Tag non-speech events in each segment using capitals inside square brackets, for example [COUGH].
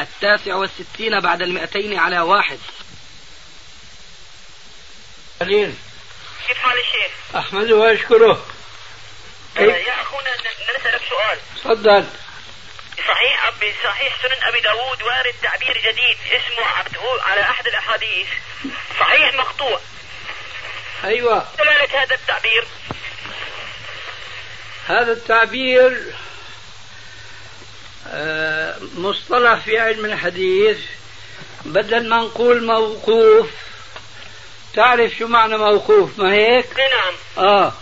التاسع والستين بعد المئتين على واحد. قليل كيف حال الشيخ؟ أحمده وأشكره. آه يا أخونا نسألك سؤال. تفضل. صحيح أبي صحيح سنن أبي داود وارد تعبير جديد اسمه عبده على أحد الأحاديث. صحيح مقطوع. أيوة. دلالة هذا التعبير؟ هذا التعبير مصطلح في علم الحديث بدل ما نقول موقوف تعرف شو معنى موقوف؟ ما هيك؟ نعم. آه.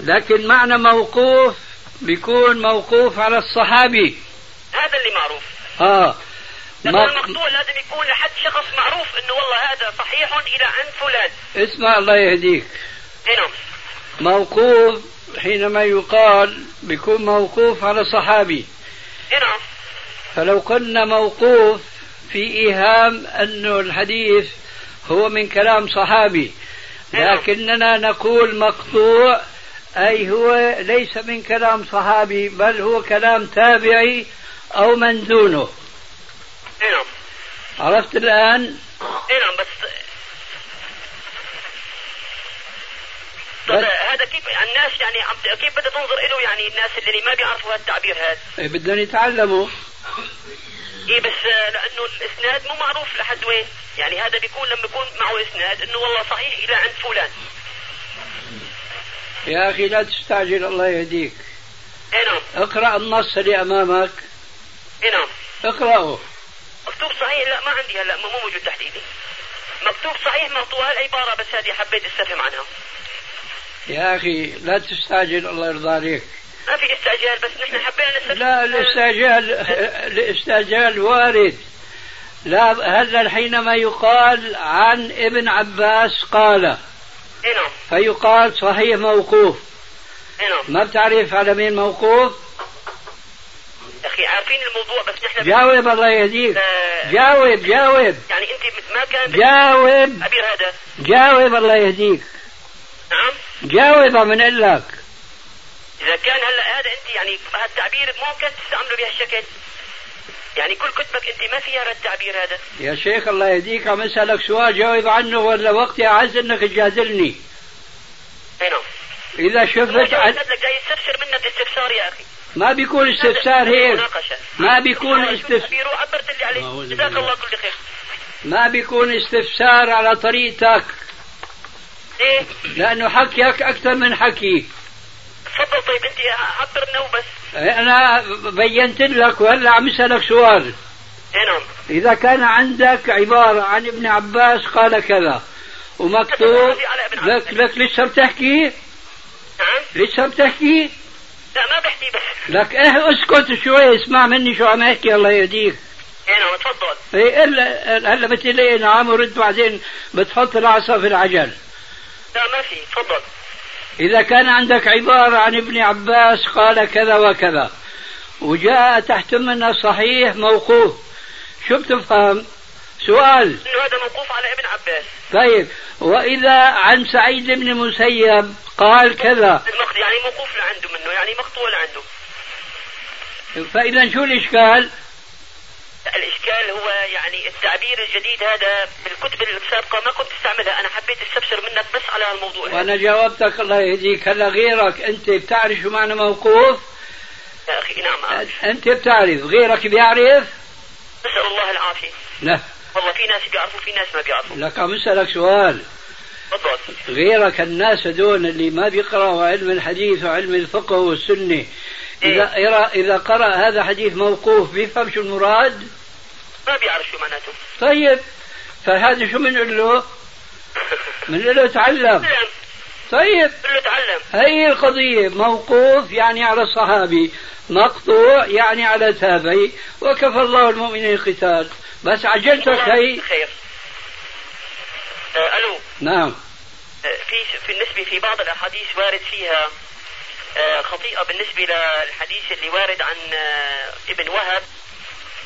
لكن معنى موقوف بيكون موقوف على الصحابي. هذا اللي معروف. آه. ما المقطوع لازم يكون لحد شخص معروف إنه والله هذا صحيح إلى عند فلان. اسمع الله يهديك. نعم. موقوف حينما يقال بيكون موقوف على صحابي. نعم. فلو قلنا موقوف في إيهام أنه الحديث هو من كلام صحابي لكننا نقول مقطوع أي هو ليس من كلام صحابي بل هو كلام تابعي أو من دونه نعم. عرفت الآن؟ نعم بس الناس يعني عم كيف بدها تنظر له يعني الناس اللي ما بيعرفوا هالتعبير هذا؟ إيه بدهم يتعلموا. إيه بس لأنه الإسناد مو معروف لحد وين. يعني هذا بيكون لما يكون معه إسناد إنه والله صحيح إلى عند فلان. يا أخي لا تستعجل الله يهديك. اي نعم. اقرأ النص اللي أمامك. اي نعم. اقرأه. مكتوب صحيح؟ لا ما عندي هلا مو موجود تحت ايدي مكتوب صحيح مقطوع العبارة بس هذه حبيت أستفهم عنها. يا أخي لا تستعجل الله يرضى عليك. ما في استعجال بس نحن حبينا نستفهم لا الاستعجال الاستعجال وارد. لا هلا حينما يقال عن ابن عباس قال. نعم. فيقال صحيح موقوف. نعم. ما بتعرف على مين موقوف؟ أخي عارفين الموضوع بس نحن جاوب الله يهديك. آه جاوب جاوب. يعني أنت ما كان جاوب. عبير هذا جاوب الله يهديك. نعم. جاوب من لك. إذا كان هلا هذا أنت يعني هالتعبير ممكن تستعمله بهالشكل. يعني كل كتبك أنت ما فيها التعبير هذا. يا شيخ الله يهديك عم أسألك سؤال جاوب عنه ولا وقتي اعز إنك تجادلني. أي نعم. إذا شفت عن... لك جاي يستفسر منك استفسار يا أخي. ما بيكون استفسار هيك. ما بيكون استفسار عبرت اللي عليه جزاك الله كل خير. ما بيكون استفسار على طريقتك. ليه؟ لأنه حكيك أكثر من حكي. تفضل طيب أنت عبرنا وبس أنا بينت لك وهلأ عم اسالك سؤال. اي نعم. إذا كان عندك عبارة عن ابن عباس قال كذا ومكتوب لك لك لسه بتحكي؟ نعم. لسه بتحكي؟ لا ما بحكي بس. لك إيه اسكت شوي اسمع مني شو عم احكي الله يهديك. اي نعم تفضل. إيه الا هلأ بتقول نعم ورد بعدين بتحط العصا في العجل. لا ما في تفضل. إذا كان عندك عبارة عن ابن عباس قال كذا وكذا وجاء تحت منها صحيح موقوف شو بتفهم؟ سؤال. إنه هذا موقوف على ابن عباس. طيب وإذا عن سعيد بن مسيب قال كذا. يعني موقوف لعنده منه يعني مقطوع لعنده فإذا شو الإشكال؟ الإشكال هو يعني التعبير الجديد هذا بالكتب السابقة ما كنت أستعملها. أنا حبيت استفسر منك بس على الموضوع. وأنا جاوبتك الله يهديك. هلا غيرك أنت بتعرف شو معنى موقوف؟ يا أخي نعم أعرف. أنت بتعرف. غيرك بيعرف؟ نسأل الله العافية. لا. والله في ناس بيعرفوا في ناس ما بيعرفوا. لك عم أسألك سؤال. تفضل. غيرك الناس هدول اللي ما بيقرأوا علم الحديث وعلم الفقه والسنة إذا إيه؟ إذا قرأ هذا حديث موقوف بيفهم شو المراد؟ ما بيعرف شو معناته طيب فهذا شو بنقول له؟ بنقول له تعلم نعم. طيب تعلم هي القضية موقوف يعني على الصحابي مقطوع يعني على تابعي وكفى الله المؤمنين القتال بس عجلتك هي خير آه ألو نعم آه في في بالنسبة في بعض الأحاديث وارد فيها آه خطيئة بالنسبة للحديث اللي وارد عن آه ابن وهب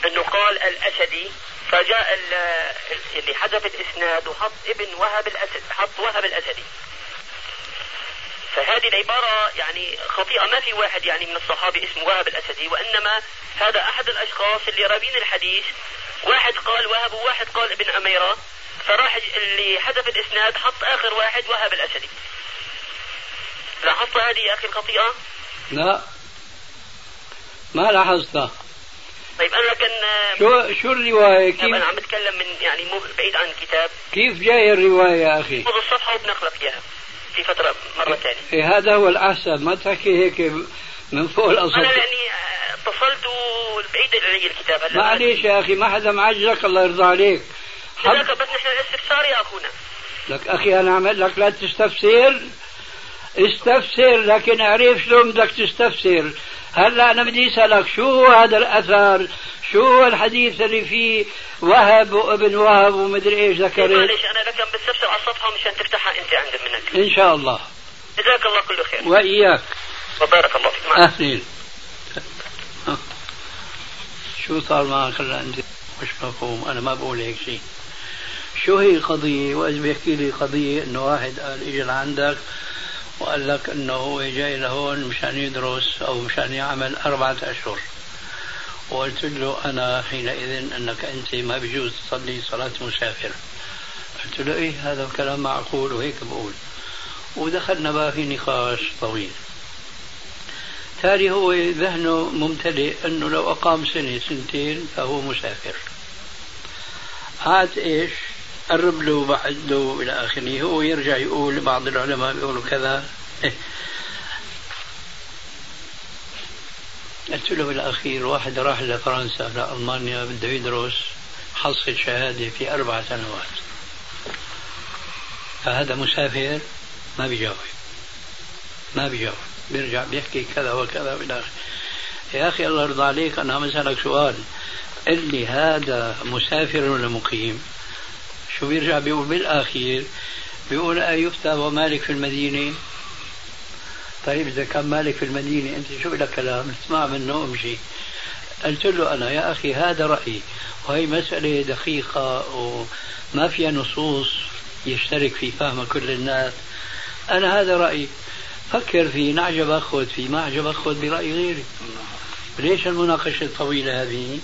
إنه قال الأسدي فجاء اللي حذف الإسناد وحط ابن وهب الأسد حط وهب الأسدي. فهذه العبارة يعني خطيئة ما في واحد يعني من الصحابة اسمه وهب الأسدي وإنما هذا أحد الأشخاص اللي رابين الحديث. واحد قال وهب وواحد قال ابن أميرة. فراح اللي حذف الإسناد حط آخر واحد وهب الأسدي. لاحظت هذه يا أخي الخطيئة؟ لا. ما لاحظتها. طيب أنا كان شو شو الرواية؟ كيف؟ أنا عم بتكلم من يعني مو بعيد عن الكتاب كيف جاي الرواية يا أخي؟ خذ الصفحه وبنقلك إياها في فترة مرة ثانية. إيه هذا هو الأحسن. ما تحكي هيك من فوق الاسطح أنا لاني اتصلت وبعيد علي الكتاب. هلا معليش يا أخي ما حدا معجلك الله يرضى عليك. حب... بس نحن الاستفسار يا أخونا. لك أخي أنا عمل لك لا تستفسر. استفسر لكن أعرف شلون بدك تستفسر. هلأ أنا بدي أسألك شو هو هذا الأثر؟ شو هو الحديث اللي فيه وهب وابن وهب ومدري إيش ذكرت؟ معلش أنا لك بستفسر على الصفحة مشان تفتحها أنت عندك منك. إن شاء الله. جزاك الله كل خير. وإياك. وبارك الله فيك. أهلين. شو صار معك هلأ أنت؟ مش مفهوم؟ أنا ما بقول هيك شيء. شو هي القضية؟ وإذا بيحكي لي قضية إنه واحد قال إجا لعندك وقال لك إنه هو جاي لهون مشان يدرس أو مشان يعمل أربعة أشهر. وقلت له أنا حينئذ إنك أنت ما بيجوز تصلي صلاة مسافر. قلت له إيه هذا الكلام معقول وهيك بقول. ودخلنا بقى في نقاش طويل. تالي هو ذهنه ممتلئ إنه لو أقام سنة سنتين فهو مسافر. عاد إيش؟ قرب له وبعد له إلى آخره. هو يرجع يقول بعض العلماء بيقولوا كذا. [LAUGHS] قلت له بالأخير واحد راح لفرنسا لألمانيا بده يدرس حصل شهادة في أربع سنوات. فهذا مسافر ما بيجاوب. ما بيجاوب. بيرجع بيحكي كذا وكذا بالآخر يا أخي الله يرضى عليك أنا عم أسألك سؤال. قل لي هذا مسافر ولا مقيم؟ شو بيرجع بيقول بالأخير؟ بيقول أيفتى ومالك في المدينة. طيب إذا كان مالك في المدينة أنت شو لك كلام؟ اسمع منه أمشي. قلت له أنا يا أخي هذا رأيي. وهي مسألة دقيقة وما فيها نصوص يشترك في فهم كل الناس. أنا هذا رأيي. فكر فيه نعجب أخذ فيه. ما عجب أخذ برأي غيري. ليش المناقشة الطويلة هذه؟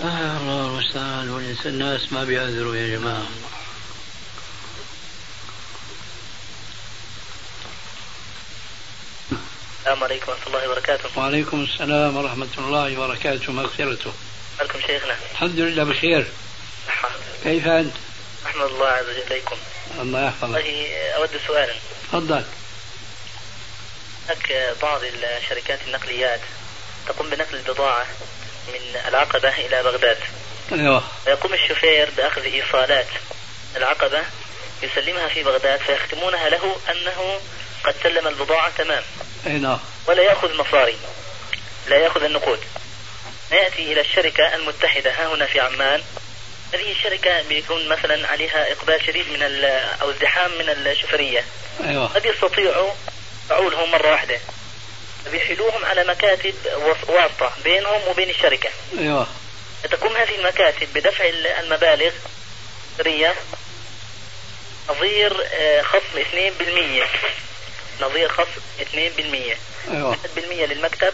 آه الله المستعان والإنسان الناس ما بيعذروا يا جماعة. السلام عليكم ورحمة الله وبركاته. وعليكم السلام ورحمة الله وبركاته. مغفرته. عليكم شيخنا. الحمد لله بخير. كيف أنت؟ أحمد الله عز وجل إليكم. الله يحفظك. والله أود سؤالا. تفضل. هناك بعض الشركات النقليات تقوم بنقل البضاعة. من العقبة إلى بغداد. أيوه. ويقوم الشوفير بأخذ إيصالات. العقبة يسلمها في بغداد فيختمونها له أنه قد سلم البضاعة تمام. أي نعم. ولا يأخذ مصاري. لا يأخذ النقود. يأتي إلى الشركة المتحدة. ها هنا في عمان. هذه الشركة بيكون مثلا عليها إقبال شديد من أو ازدحام من الشفرية أيوه. قد يستطيعوا فعولهم مرة واحدة. بيحيلوهم على مكاتب واسطة بينهم وبين الشركة. أيوه. تقوم هذه المكاتب بدفع المبالغ سرية نظير آه، خصم 2% نظير خصم 2% أيوه. 1% للمكتب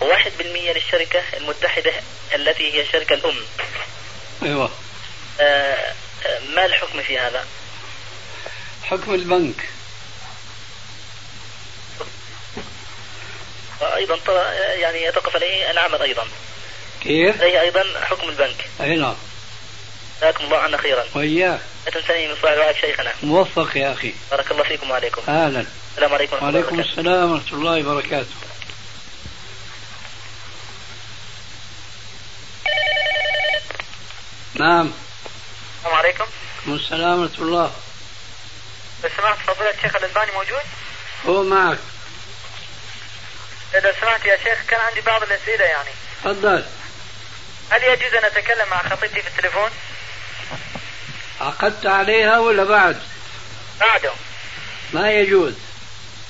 و1% للشركة المتحدة التي هي الشركة الأم. أيوه. آه، آه، ما الحكم في هذا؟ حكم البنك. أيضا يعني يتوقف عليه العمل أيضا. كيف؟ عليه أيضا حكم البنك. أي نعم. جزاكم الله عنا خيرا. وإياك. لا تنساني من صالح دعائك شيخنا. موفق يا أخي. بارك الله فيكم وعليكم. أهلا. السلام عليكم ورحمة الله وعليكم السلام ورحمة الله وبركاته. نعم. السلام عليكم. السلام ورحمة الله. لو سمحت فضيلة الشيخ الألباني موجود؟ هو معك. لو سمحت يا شيخ كان عندي بعض الأسئلة يعني تفضل هل يجوز أن أتكلم مع خطيبتي في التليفون؟ عقدت عليها ولا بعد؟ بعده ما يجوز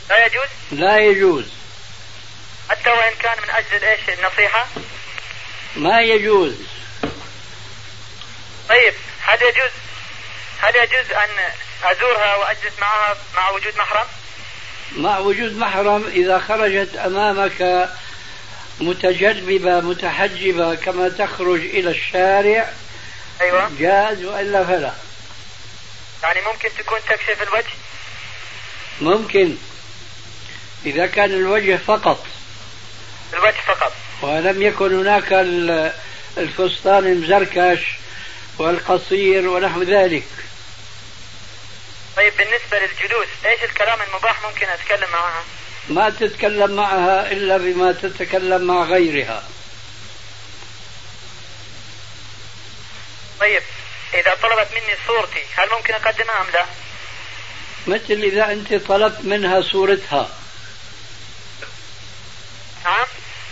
لا يجوز؟ لا يجوز حتى وإن كان من أجل إيش النصيحة؟ ما يجوز طيب هل يجوز هل يجوز أن أزورها وأجلس معها مع وجود محرم؟ مع وجود محرم إذا خرجت أمامك متجربة متحجبة كما تخرج إلى الشارع أيوة. جاز وإلا فلا. يعني ممكن تكون تكشف الوجه؟ ممكن. إذا كان الوجه فقط. الوجه فقط. ولم يكن هناك الفستان المزركش والقصير ونحو ذلك. طيب بالنسبة للجلوس إيش الكلام المباح ممكن أتكلم معها؟ ما تتكلم معها إلا بما تتكلم مع غيرها. طيب إذا طلبت مني صورتي هل ممكن أقدمها أم لا؟ مثل إذا أنت طلبت منها صورتها. نعم؟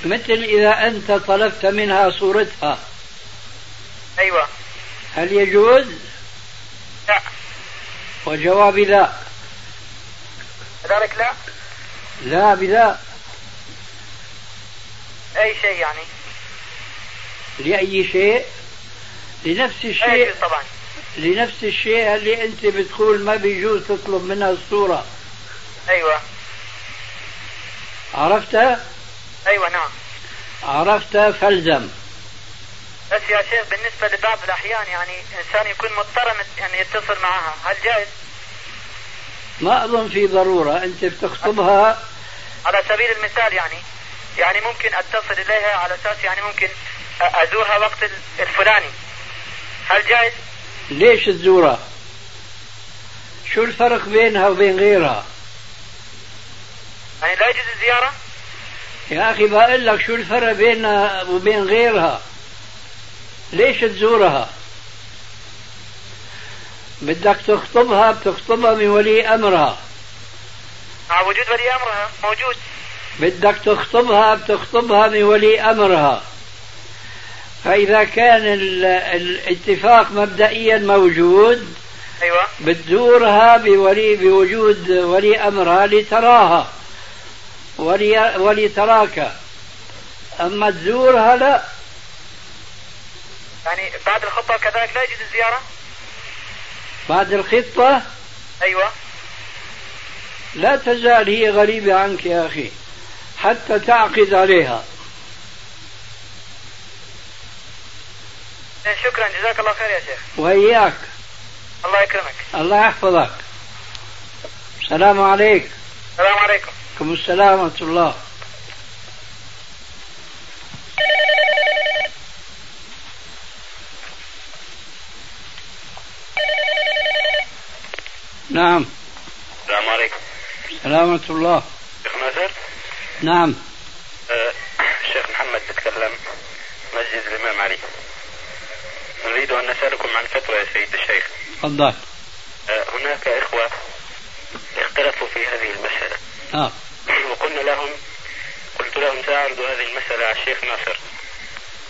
مثل إذا أنت طلبت منها صورتها. أيوه. هل يجوز؟ لا. وجوابي لا. كذلك لا؟ لا بلا. أي شيء يعني؟ لأي شيء؟ لنفس الشيء. أي طبعا. لنفس الشيء اللي أنت بتقول ما بيجوز تطلب منها الصورة. أيوة. عرفت؟ أيوة نعم. عرفت؟ فالزم. بس يا شيخ بالنسبة لبعض الأحيان يعني إنسان يكون مضطر يعني يتصل معها هل جائز؟ ما أظن في ضرورة أنت بتخطبها على سبيل المثال يعني يعني ممكن أتصل إليها على أساس يعني ممكن أزورها وقت الفلاني هل جائز؟ ليش تزورها؟ شو الفرق بينها وبين غيرها؟ يعني لا يجوز الزيارة؟ يا أخي بقول لك شو الفرق بينها وبين غيرها؟ ليش تزورها؟ بدك تخطبها بتخطبها من ولي أمرها. مع وجود ولي أمرها موجود. بدك تخطبها بتخطبها من ولي أمرها. فإذا كان الاتفاق مبدئيا موجود أيوة. بتزورها بولي بوجود ولي أمرها لتراها. ولي ولتراك أما تزورها لا. يعني بعد الخطبة كذلك لا يجوز الزيارة؟ بعد الخطة؟ أيوة. لا تزال هي غريبة عنك يا أخي حتى تعقد عليها. شكرا جزاك الله خير يا شيخ. وإياك. الله يكرمك. الله يحفظك. السلام عليك. السلام عليكم. عليكم السلام ورحمة الله. نعم. السلام عليكم. سلامة الله. شيخ ناصر؟ نعم. أه الشيخ محمد تكلم مسجد الإمام علي. نريد أن نسألكم عن فتوى يا سيد الشيخ. تفضل. أه هناك إخوة اختلفوا في هذه المسألة. آه. وقلنا لهم قلت لهم سأعرض هذه المسألة على الشيخ ناصر.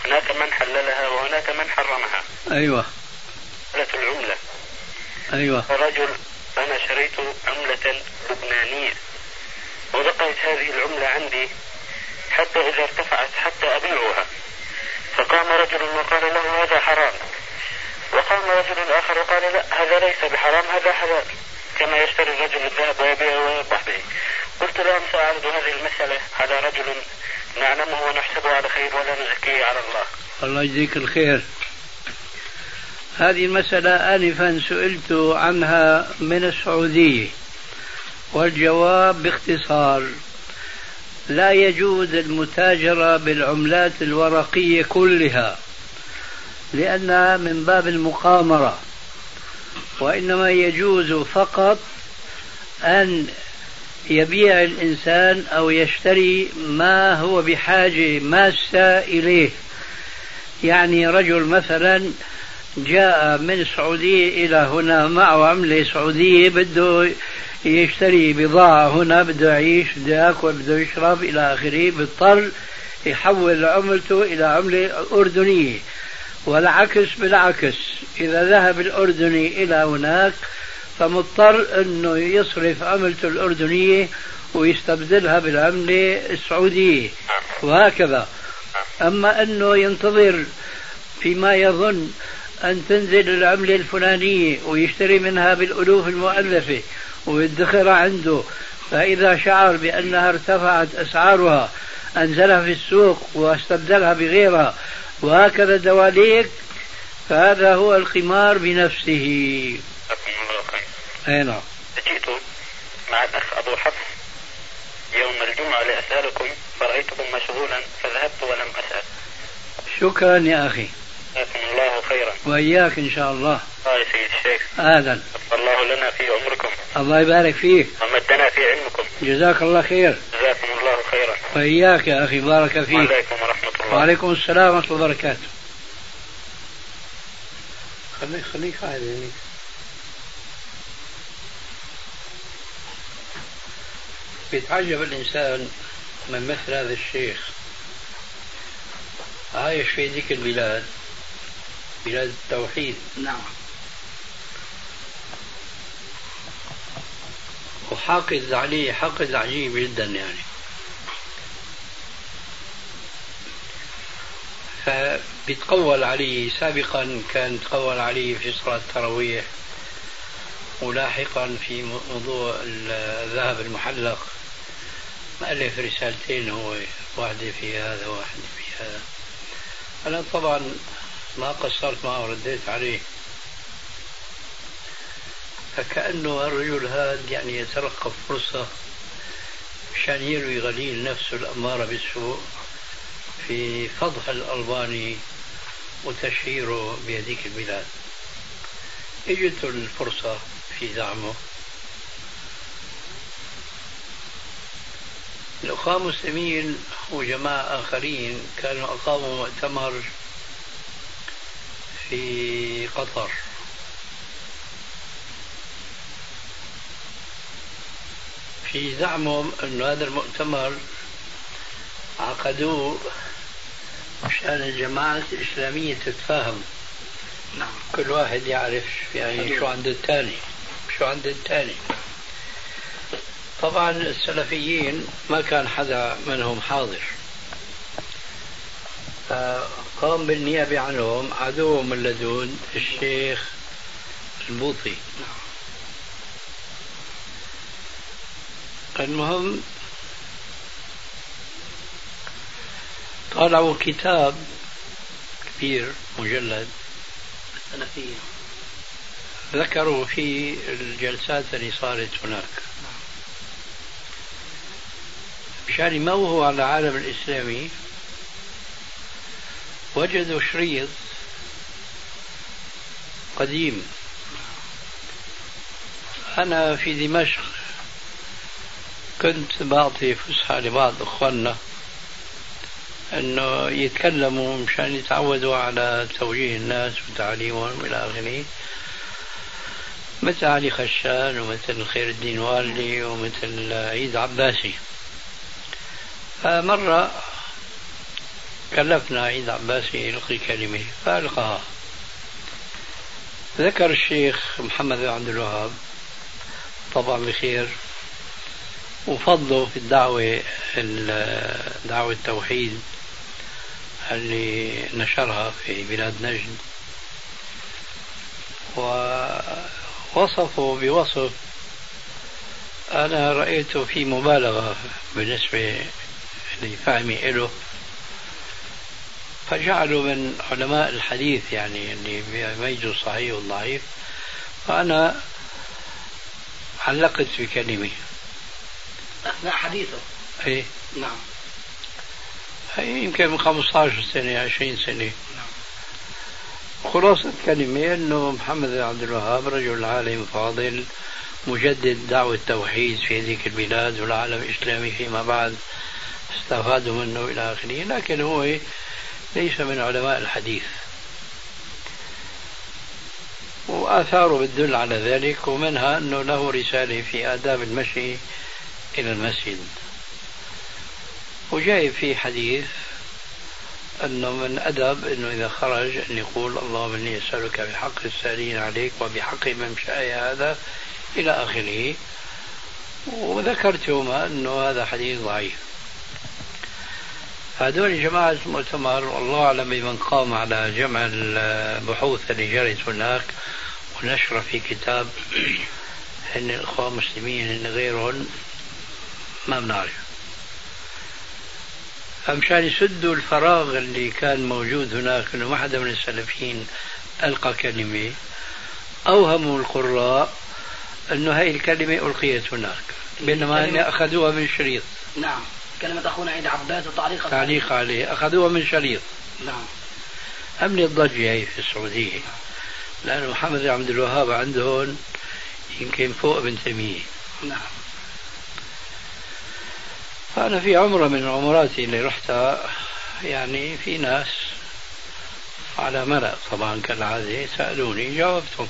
هناك من حللها وهناك من حرمها. أيوة. مسألة العملة. أيوة. رجل أنا شريت عملة لبنانية. وبقيت هذه العملة عندي حتى إذا ارتفعت حتى أبيعها. فقام رجل وقال له هذا حرام. وقام رجل آخر وقال لا هذا ليس بحرام هذا حلال. كما يشتري الرجل الذهب ويبيعه ويربح به. قلت لهم سأعرض هذه المسألة على رجل نعلمه ونحسبه على خير ولا نزكيه على الله. الله يجزيك الخير. هذه المسألة آنفا سئلت عنها من السعودية والجواب باختصار لا يجوز المتاجرة بالعملات الورقية كلها لأنها من باب المقامرة وإنما يجوز فقط أن يبيع الإنسان أو يشتري ما هو بحاجة ماسة إليه. يعني رجل مثلا جاء من السعودية إلى هنا معه عملة سعودية بده يشتري بضاعة هنا بده يعيش بده يأكل بده يشرب إلى آخره بيضطر يحول عملته إلى عملة أردنية. والعكس بالعكس إذا ذهب الأردني إلى هناك فمضطر أنه يصرف عملته الأردنية ويستبدلها بالعملة السعودية. وهكذا. أما أنه ينتظر فيما يظن أن تنزل العملة الفلانية ويشتري منها بالألوف المؤلفة ويدخرها عنده. فإذا شعر بأنها ارتفعت أسعارها أنزلها في السوق واستبدلها بغيرها وهكذا دواليك فهذا هو القمار بنفسه. أي نعم. جئت مع الأخ أبو حفص يوم الجمعة لأسألكم فرأيتكم مشغولا فذهبت ولم أسأل. شكرا يا أخي. جزاكم الله خيرا. وإياك إن شاء الله. يا سيد الشيخ. أهلا. الله لنا في عمركم. الله يبارك فيك. ومدنا في علمكم. جزاك الله خير. جزاكم الله خيرا. وإياك يا أخي بارك فيك. وعليكم ورحمة الله. وعليكم السلام ورحمة الله وبركاته. خليك خليك قاعد يعني. بيتعجب الإنسان من مثل هذا الشيخ. عايش في ذيك البلاد. بلاد التوحيد. نعم. وحاقد عليه حقد عجيب جدا يعني. فبيتقول عليه سابقا كان يتقول عليه في صلاة التراويح ولاحقا في موضوع الذهب المحلق. مؤلف رسالتين هو واحدة في هذا واحدة في هذا. أنا طبعا ما قصرت معه ورديت عليه. فكأنه الرجل هذا يعني يترقب فرصة مشان يروي غليل نفسه الأمارة بالسوء في فضح الألباني وتشهيره بهذيك البلاد. اجته الفرصة في زعمه. الأخوة المسلمين وجماعة آخرين كانوا أقاموا مؤتمر في قطر. في زعمهم أن هذا المؤتمر عقدوه مشان الجماعة الإسلامية تتفاهم. نعم. كل واحد يعرف يعني شو عند الثاني شو عند الثاني طبعا السلفيين ما كان حدا منهم حاضر. فقام بالنيابة عنهم عدوهم اللدود الشيخ البوطي. المهم طالعوا كتاب كبير مجلد السلفية. ذكروا فيه الجلسات اللي صارت هناك. مشان يموهوا على العالم الإسلامي وجدوا شريط قديم. أنا في دمشق. كنت بعطي فسحة لبعض إخواننا أنه يتكلموا مشان يتعودوا على توجيه الناس وتعليمهم إلى آخره. مثل علي خشان ومثل خير الدين والدي ومثل عيد عباسي. فمرة كلفنا عيد عباسي يلقي كلمة. فألقاها ذكر الشيخ محمد بن عبد الوهاب طبعا بخير وفضله في الدعوة دعوة التوحيد اللي نشرها في بلاد نجد. ووصفه بوصف أنا رأيته في مبالغة بالنسبة لفهمي له فجعله من علماء الحديث يعني اللي بيميزوا الصحيح والضعيف فأنا علقت بكلمة. أثناء حديثه. إيه. نعم. يمكن من 15 سنة 20 سنة. خلاصة كلمة أنه محمد بن عبد الوهاب رجل عالم فاضل مجدد دعوة التوحيد في هذيك البلاد والعالم الإسلامي فيما بعد استفادوا منه إلى آخره. لكن هو ليس من علماء الحديث. وآثاره بتدل على ذلك ومنها أنه له رسالة في آداب المشي إلى المسجد. وجايب في حديث أنه من أدب أنه إذا خرج أن يقول اللهم إني أسألك بحق السائلين عليك وبحق ممشاي هذا إلى آخره. وذكرت يوما أنه هذا حديث ضعيف. هذول جماعة المؤتمر والله أعلم بمن قام على جمع البحوث اللي جرت هناك ونشر في كتاب [CLEARS THROAT] هن الإخوان المسلمين هن غيرهم ما بنعرف. فمشان يسدوا الفراغ اللي كان موجود هناك إنه ما حدا من السلفيين ألقى كلمة أوهموا القراء إنه هاي الكلمة ألقيت هناك بينما هن أخذوها من شريط. نعم. كلمة أخونا عيد عباس وتعليق تعليق عليه. أخذوها من شريط. نعم. عملت ضجة هي في السعودية. لأن محمد عبد الوهاب عندهم يمكن فوق ابن تيمية نعم. فأنا في عمرة من عمراتي اللي رحتها يعني في ناس على ملأ طبعا كالعادة سألوني جاوبتهم.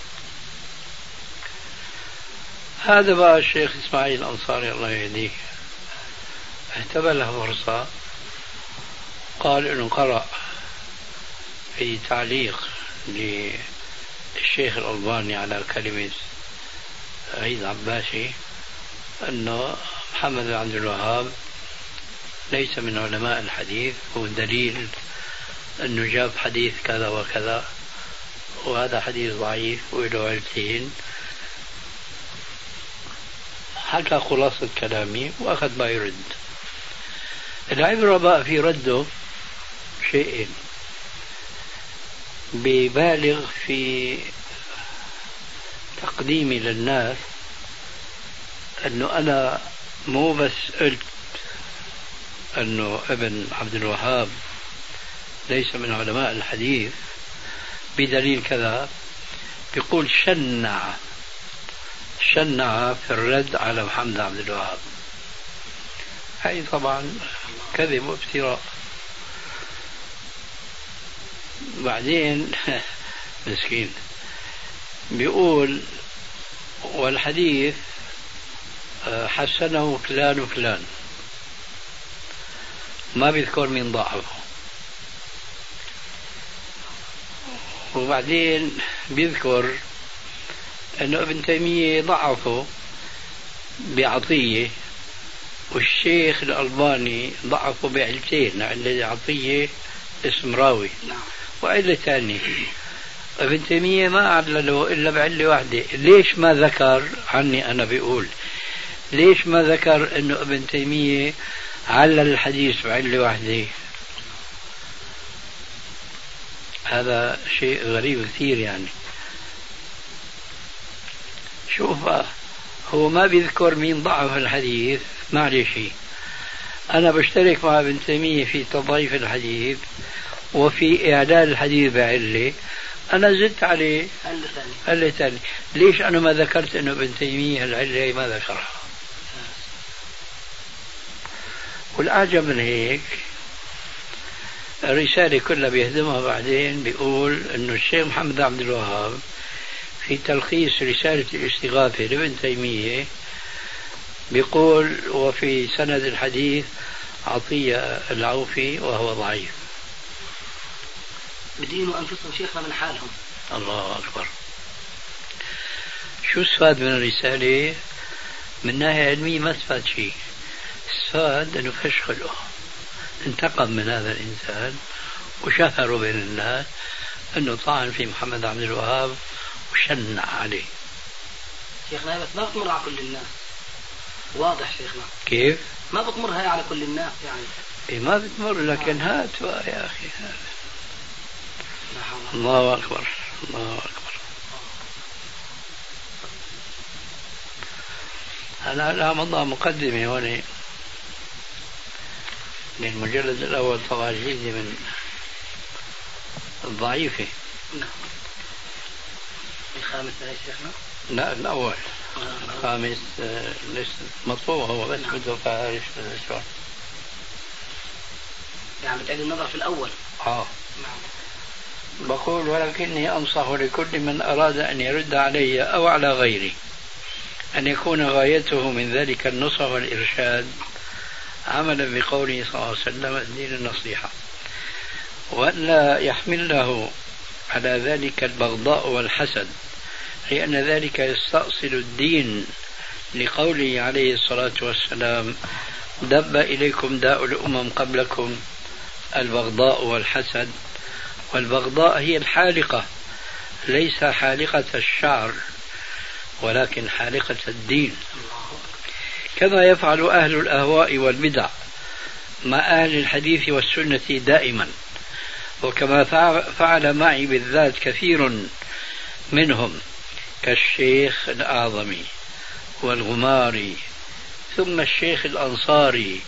هذا بقى الشيخ إسماعيل الأنصاري الله يهديه. اهتبى له فرصة قال إنه قرأ في تعليق للشيخ الألباني على كلمة عيد عباسي أنه محمد بن عبد الوهاب ليس من علماء الحديث هو دليل أنه جاب حديث كذا وكذا وهذا حديث ضعيف وله علتين حكى خلاصة كلامي وأخذ ما يرد. العبرة بقى في رده شيئين ببالغ في تقديمي للناس أنه أنا مو بس قلت أنه ابن عبد الوهاب ليس من علماء الحديث بدليل كذا بيقول شنع شنع في الرد على محمد عبد الوهاب. هاي طبعا كذب وافتراء بعدين [LAUGHS] مسكين. بيقول والحديث آه، حسنه فلان وفلان. ما بيذكر مين ضعفه. وبعدين بيذكر إنه ابن تيمية ضعفه بعطية والشيخ الألباني ضعفه بعلتين علة عطية اسم راوي. نعم. وعلة ثانية. ابن تيمية ما علله إلا بعلة واحدة. ليش ما ذكر عني أنا بقول ليش ما ذكر أنه ابن تيمية علل الحديث بعلة واحدة؟ هذا شيء غريب كثير يعني. شوف هو ما بيذكر مين ضعف الحديث. معلش أنا بشترك مع ابن تيمية في تضعيف الحديث وفي إعلان الحديث بعلة. أنا زدت عليه علة ثانية ليش أنا ما ذكرت أنه ابن تيمية العلة ما ذكرها؟ والأعجب من هيك الرسالة كلها بيهدمها بعدين بيقول أنه الشيخ محمد عبد الوهاب في تلخيص رسالة الاستغاثة لابن تيمية بيقول وفي سند الحديث عطية العوفي وهو ضعيف. بدينوا أنفسهم شيخنا من حالهم. الله أكبر. شو استفاد من الرسالة؟ من ناحية علمية ما استفاد شيء. استفاد أنه فشخله انتقم من هذا الإنسان وشهره بين الناس أنه طعن في محمد عبد الوهاب وشنع عليه. شيخنا بس ما بتمر على كل الناس. واضح شيخنا. كيف؟ ما بتمر هاي على كل الناس يعني. إيه ما بتمر لكن هات يا أخي الله أكبر الله أكبر. أنا لا مضى مقدمة هون للمجلد الأول طبعا جيدة من الضعيفة نعم. الخامس يا شيخنا؟ لا الأول. الخامس ليس مطبوع هو بس بده فارش شلون يعني بتعيد النظر في الأول. آه. بقول ولكني أنصح لكل من أراد أن يرد علي أو على غيري أن يكون غايته من ذلك النصح والإرشاد عملا بقوله صلى الله عليه وسلم الدين النصيحة. وألا يحمله على ذلك البغضاء والحسد لأن ذلك يستأصل الدين لقوله عليه الصلاة والسلام دب إليكم داء الأمم قبلكم البغضاء والحسد. والبغضاء هي الحالقة ليس حالقة الشعر ولكن حالقة الدين. كما يفعل أهل الأهواء والبدع مع أهل الحديث والسنة دائما. وكما فعل معي بالذات كثير منهم كالشيخ الأعظمي والغماري ثم الشيخ الأنصاري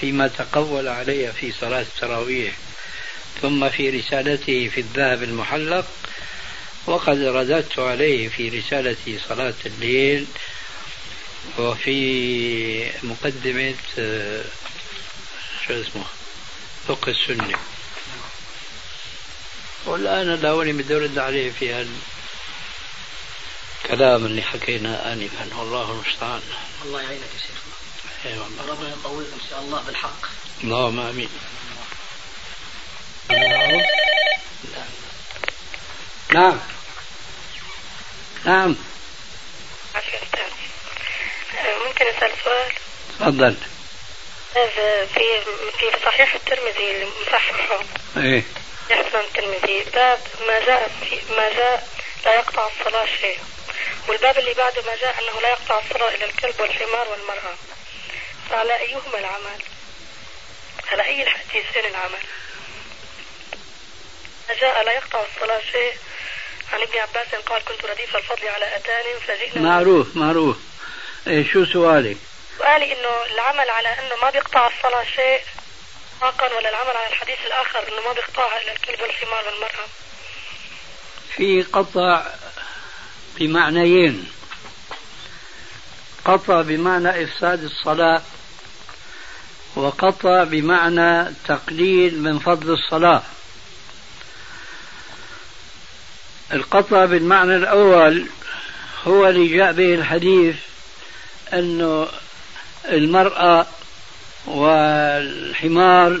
فيما تقول علي في صلاة التراويح ثم في رسالته في الذهب المحلق وقد رددت عليه في رسالة صلاة الليل وفي مقدمة آه، شو اسمه؟ فقه السنة. والآن الأولي بدي أرد عليه في الكلام اللي حكينا آنفا. والله المستعان. الله يعينك يا شيخنا. اي والله. ربنا يطولك إن شاء الله بالحق. اللهم آمين. نعم. نعم. ممكن أسأل سؤال؟ تفضل. في في صحيح الترمذي اللي مصححه إيه. يحسن الترمذي. باب ما جاء في ما جاء لا يقطع الصلاة شيء. والباب اللي بعده ما جاء أنه لا يقطع الصلاة إلا الكلب والحمار والمرأة. فعلى أيهما العمل؟ على أي الحديثين العمل؟ ما جاء لا يقطع الصلاة شيء. عن ابن عباس قال كنت رديف الفضل على أتان فجئنا. معروف معروف. إيه شو سؤالك؟ سؤالي إنه العمل على أنه ما بيقطع الصلاة شيء. اطلاقا ولا العمل على الحديث الآخر إنه ما بيقطعها إلا الكلب والحمار والمرأة. في قطع بمعنيين. قطع بمعنى إفساد الصلاة وقطع بمعنى تقليل من فضل الصلاة. القطع بالمعنى الأول هو اللي جاء به الحديث أنه المرأة والحمار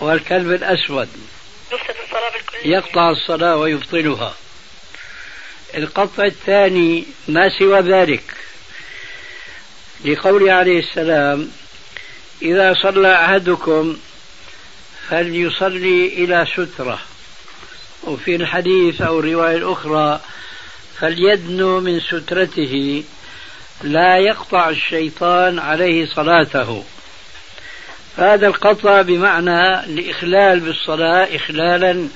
والكلب الأسود. يقطع الصلاة ويبطلها. القطع الثاني ما سوى ذلك. لقوله عليه السلام إذا صلى أحدكم فليصلي إلى سترة. وفي الحديث أو الرواية الأخرى فليدنو من سترته لا يقطع الشيطان عليه صلاته. هذا القطع بمعنى الإخلال بالصلاة إخلالا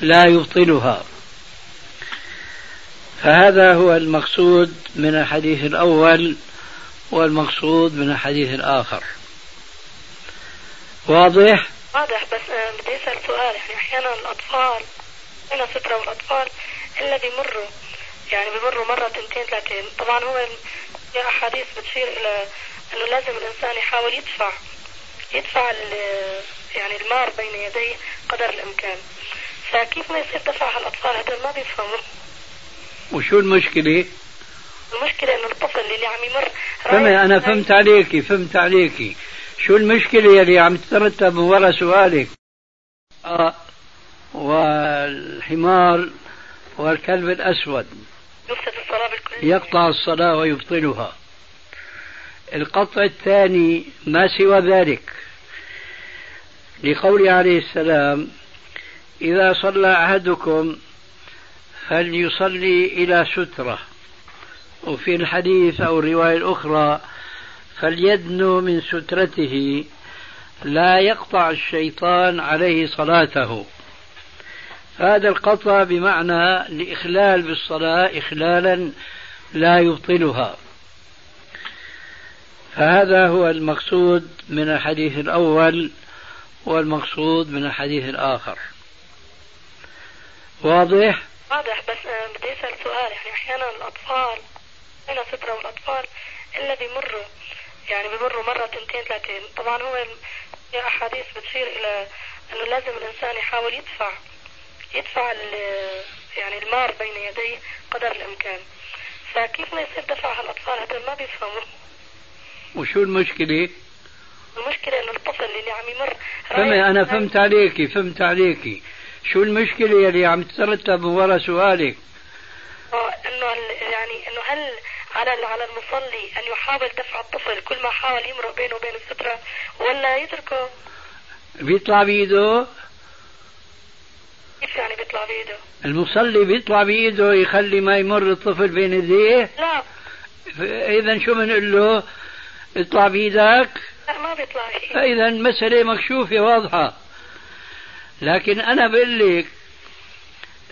لا يبطلها. فهذا هو المقصود من الحديث الأول والمقصود من الحديث الآخر. واضح؟ واضح بس بدي أسأل سؤال. يعني أحيانا الأطفال هنا سترة والأطفال إلا بيمروا. يعني بمروا مرة تنتين ثلاثين. طبعا هو في أحاديث بتشير إلى أنه لازم الإنسان يحاول يدفع يدفع يعني المار بين يديه قدر الإمكان. فكيف ما يصير دفع الأطفال؟ هذول ما بيفهموا وشو المشكلة؟ المشكلة إنه الطفل اللي عم يمر فهمت أنا فهمت عليكي فهمت عليكي. شو المشكلة اللي عم تترتب من وراء سؤالك؟ آه والحمار والكلب الأسود. يفسد الصلاة بالكلية يقطع الصلاة ويبطلها. القطع الثاني ما سوى ذلك. لقوله عليه السلام إذا صلى أحدكم فليصلي إلى سترة. وفي الحديث أو الرواية الأخرى فليدنو من سترته لا يقطع الشيطان عليه صلاته. هذا القطع بمعنى الإخلال بالصلاة إخلالا لا يبطلها. فهذا هو المقصود من الحديث الأول والمقصود من الحديث الآخر. واضح؟ واضح بس بدي أسأل سؤال. يعني أحيانا الأطفال هنا سترة والأطفال إلا بيمروا يعني بيمروا مرة تنتين ثلاثين طبعا هو في أحاديث بتشير إلى أنه لازم الإنسان يحاول يدفع يدفع يعني المار بين يديه قدر الإمكان. فكيف ما يصير دفع الأطفال؟ هذول ما بيفهموا وشو المشكلة؟ المشكلة إنه الطفل اللي عم يمر فهمي أنا فهمت عليكي فهمت عليكي شو المشكلة اللي عم تترتب ورا سؤالك؟ آه إنه يعني إنه هل على على المصلي أن يحاول دفع الطفل كل ما حاول يمرق بينه وبين السترة ولا يتركه؟ بيطلع بيده كيف يعني بيطلع بيده؟ المصلي بيطلع بيده يخلي ما يمر الطفل بين ايديه؟ لا اذا شو بنقول له؟ اطلع بايدك؟ لا ما بيطلع شيء فإذا المسألة مكشوفة واضحة. لكن أنا بقول لك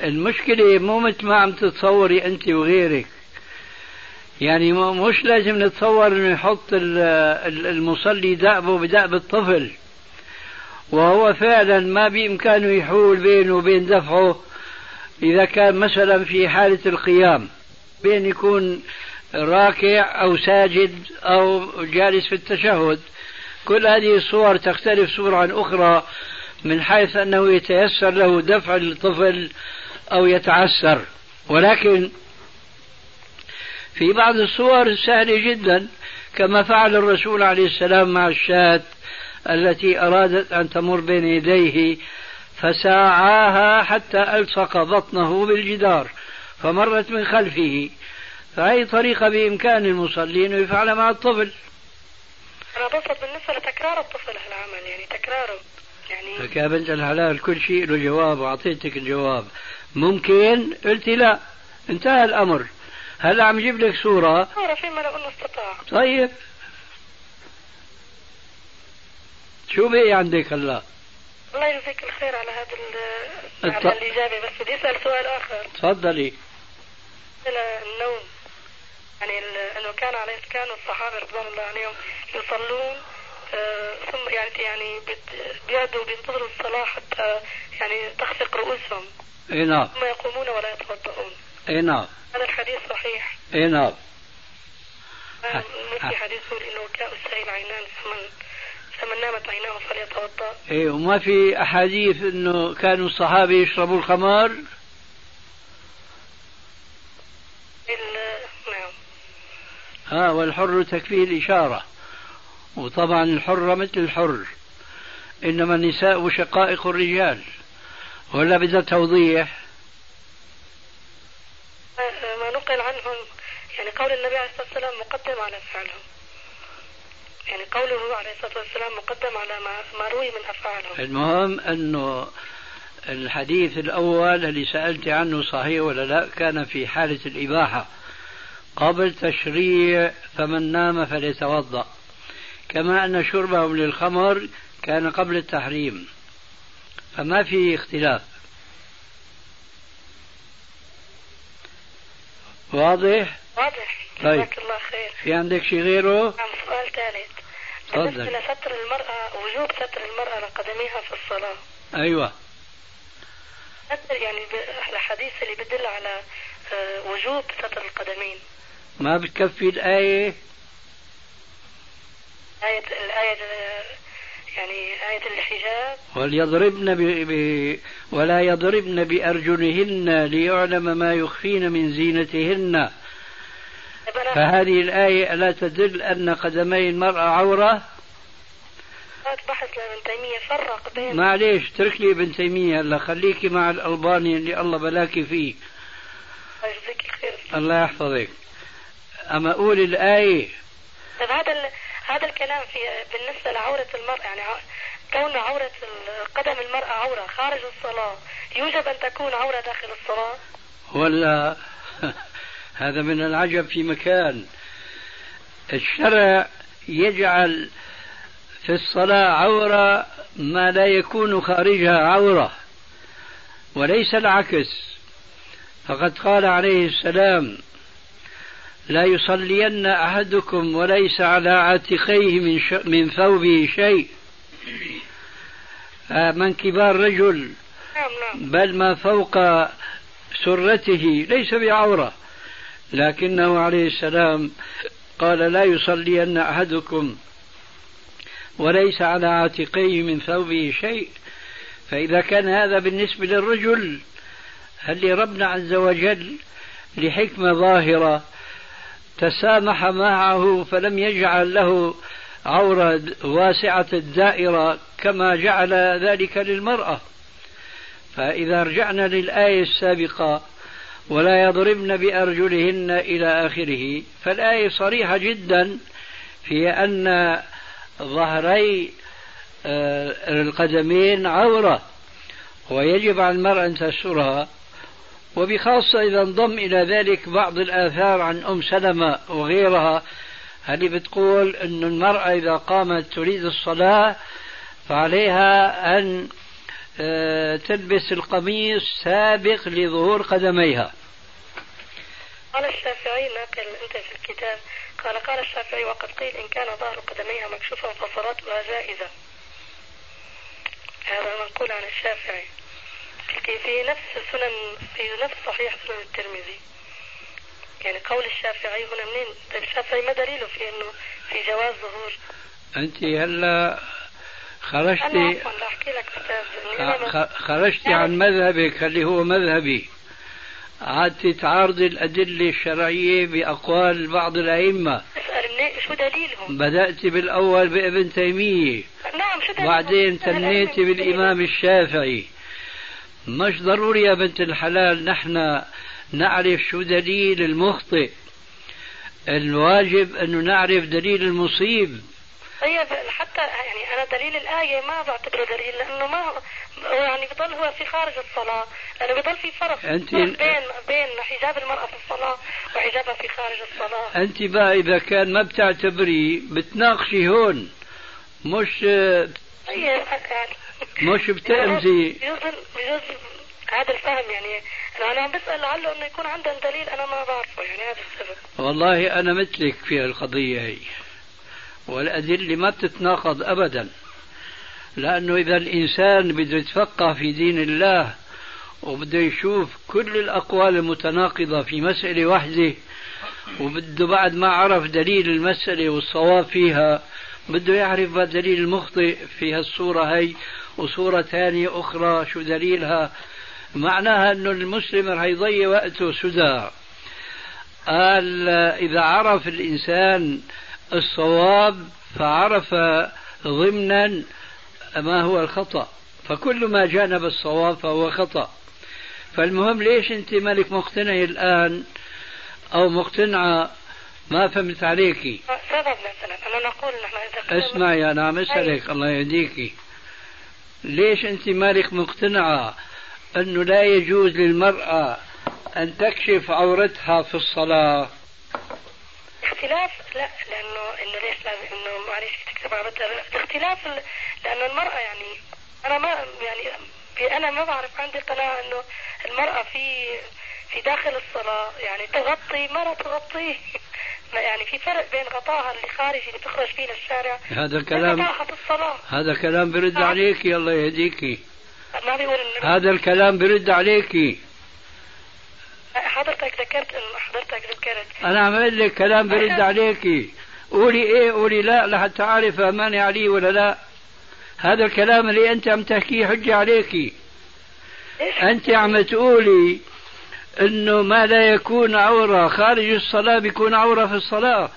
المشكلة مو مثل ما عم تتصوري أنت وغيرك. يعني مش لازم نتصور إنه يحط المصلي دأبه بدأب الطفل. وهو فعلا ما بإمكانه يحول بينه وبين دفعه إذا كان مثلا في حالة القيام. بين يكون راكع أو ساجد أو جالس في التشهد. كل هذه الصور تختلف صورة عن أخرى من حيث أنه يتيسر له دفع الطفل أو يتعسر. ولكن في بعض الصور سهلة جدا كما فعل الرسول عليه السلام مع الشاة التي أرادت أن تمر بين يديه فساعاها حتى ألصق بطنه بالجدار فمرت من خلفه. فهي طريقة بإمكان المصلين أنه يفعلها مع الطفل؟ أنا بصد بالنسبة لتكرار الطفل هالعمل يعني تكراره يعني لك يا بنت الحلال كل شيء له جواب وأعطيتك الجواب. ممكن؟ قلت لا. انتهى الأمر. هلا عم جيب لك صورة؟ صورة فيما لو أنه استطاع. طيب. شو بقي عندك هلا؟ الله يجزيك الخير على هذا على الإجابة بس بدي أسأل سؤال آخر. تفضلي. النوم. يعني إنه كان عليه كانوا الصحابة رضوان الله عليهم يصلون آه ثم يعني يعني بيقعدوا بينتظروا الصلاة حتى يعني تخفق رؤوسهم. إي نعم. ثم يقومون ولا يتوضؤون. إي نعم. هذا الحديث صحيح. إي نعم. في حديث يقول انه كاء السائل عينان فمن فمن نامت عيناه فليتوضأ. إيه وما في أحاديث إنه كانوا الصحابه يشربوا الخمر نعم. ها والحر تكفيه الإشارة. وطبعا الحرة مثل الحر. إنما النساء شقائق الرجال. ولا بدها توضيح. ما نقل عنهم يعني قول النبي عليه الصلاة والسلام مقدم على فعلهم يعني قوله عليه الصلاة والسلام مقدم على ما, ما روي من أفعالهم. المهم أنه الحديث الأول اللي سألت عنه صحيح ولا لا؟ كان في حالة الإباحة. قبل تشريع فمن نام فليتوضأ. كما أن شربهم للخمر كان قبل التحريم. فما في اختلاف. واضح؟ واضح. طيب. جزاك الله خير. في عندك شيء غيره؟ نعم سؤال ثالث. بالنسبة لستر المرأة وجوب ستر المرأة لقدميها في الصلاة. أيوة. ستر يعني الحديث اللي بدل على آه، وجوب ستر القدمين. ما بتكفي الآية؟ آية الآية يعني آية الحجاب. وليضربن ب... ب... ولا يضربن بأرجلهن ليعلم ما يخفين من زينتهن. فهذه الآية ألا تدل أن قدمي المرأة عورة؟ بحث لابن تيمية فرق بين معليش اترك لي ابن تيمية هلا خليكي مع الألباني اللي الله بلاكي فيه. الله يحفظك. أما أقول الآية؟ طيب هذا هذا الكلام في بالنسبة لعورة المرأة يعني كون عورة قدم المرأة عورة خارج الصلاة يوجب أن تكون عورة داخل الصلاة؟ ولا؟ [LAUGHS] هذا من العجب في مكان. الشرع يجعل في الصلاة عورة ما لا يكون خارجها عورة وليس العكس. فقد قال عليه السلام لا يصلين أحدكم وليس على عاتقيه من, ش... من ثوبه شيء. آه، من كبار رجل نعم، نعم. بل ما فوق سرته ليس بعورة. لكنه عليه السلام قال لا يصلين أحدكم وليس على عاتقيه من ثوبه شيء. فإذا كان هذا بالنسبة للرجل هل لربنا عز وجل لحكمة ظاهرة تسامح معه فلم يجعل له عورة واسعة الدائرة كما جعل ذلك للمرأة. فإذا رجعنا للآية السابقة ولا يضربن بأرجلهن إلى آخره. فالآية صريحة جدا في أن ظهري آه، القدمين عورة ويجب على المرأة أن تسترها. وبخاصة إذا انضم إلى ذلك بعض الآثار عن أم سلمة وغيرها هذه بتقول أن المرأة إذا قامت تريد الصلاة فعليها أن آه، تلبس القميص سابق لظهور قدميها. قال الشافعي ناقل أنت في الكتاب. قال قال الشافعي وقد قيل إن كان ظهر قدميها مكشوفا فصلاتها جائزة هذا منقول عن الشافعي. في نفس سنن في نفس صحيح سنن الترمذي. يعني قول الشافعي هنا منين؟ الشافعي ما دليله في إنه في جواز ظهور. أنت هلا خرجتي أنا أحكي لك أستاذ خرجتي عن مذهبك اللي هو مذهبي. قعدت تعارضي الأدلة الشرعية بأقوال بعض الأئمة. اسأل شو دليلهم؟ بدأت بالأول بابن تيمية. نعم شو دليلهم؟ بعدين تنيتي بالإمام الشافعي. مش ضروري يا بنت الحلال نحن نعرف شو دليل المخطئ. الواجب أنه نعرف دليل المصيب. طيب حتى يعني أنا دليل الآية ما بعتبره دليل لأنه ما يعني بضل هو في خارج الصلاة لأنه بضل في فرق أنت بين بين حجاب المرأة في الصلاة وحجابها في خارج الصلاة. أنت بقى إذا كان ما بتعتبري بتناقشي هون مش طيب يعني مش بتأمزي بجوز بجوز هذا الفهم يعني. أنا عم بسأل لعله إنه يكون عندهم دليل أنا ما بعرفه يعني هذا السبب. والله أنا مثلك في القضية هي والأدلة ما بتتناقض أبدا لأنه إذا الإنسان بده يتفقه في دين الله وبده يشوف كل الأقوال المتناقضة في مسألة واحدة وبده بعد ما عرف دليل المسألة والصواب فيها بده يعرف دليل المخطئ في هالصورة هي وصورة ثانية أخرى شو دليلها معناها أنه المسلم رح يضيع وقته سدى. قال إذا عرف الإنسان الصواب فعرف ضمنا ما هو الخطأ. فكل ما جانب الصواب فهو خطأ. فالمهم ليش أنت مالك مقتنع الآن أو مقتنعة ما فهمت عليكي سبب مثلا أنا نقول نحن إذا اسمعي أنا عم أسألك الله يهديكي ليش أنت مالك مقتنعة أنه لا يجوز للمرأة أن تكشف عورتها في الصلاة؟ اختلاف لا لأنه انه ليش لازم إنه معلش تكتب على الاختلاف لأنه المرأة يعني أنا ما يعني أنا ما بعرف عندي قناعة إنه المرأة في في داخل الصلاة يعني تغطي ما لا تغطيه. [LAUGHS] يعني في فرق بين غطاها اللي خارجي اللي تخرج فيه للشارع هذا كلام هذا كلام برد عليكي الله يهديكي. ما بيقول هذا الكلام برد عليكي. حضرتك ذكرت حضرتك ذكرت. أنا عم أقول لك كلام برد عليكي. قولي إيه قولي لا لحتى أعرف ماني عليه ولا لا. هذا الكلام اللي أنت عم تحكيه حجة عليكي. أنت عم تقولي إنه ما لا يكون عورة؟ خارج الصلاة بيكون عورة في الصلاة.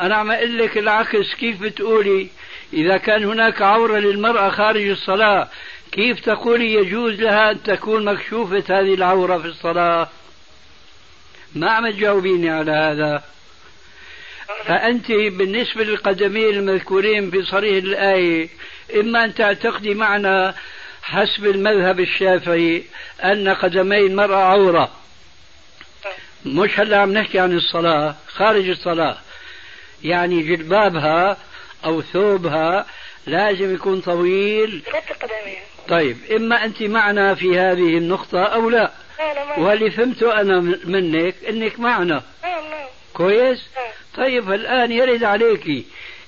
أنا عم أقول لك العكس كيف بتقولي؟ إذا كان هناك عورة للمرأة خارج الصلاة كيف تقولي يجوز لها أن تكون مكشوفة هذه العورة في الصلاة؟ ما عم تجاوبيني على هذا. فأنت بالنسبة للقدمين المذكورين في صريح الآية إما أن تعتقدي معنا حسب المذهب الشافعي أن قدمي المرأة عورة. مش هلا عم نحكي عن الصلاة خارج الصلاة. يعني جلبابها أو ثوبها لازم يكون طويل. طيب إما أنت معنا في هذه النقطة أو لا؟ واللي فهمته أنا منك أنك معنا. كويس؟ طيب الآن يرد عليك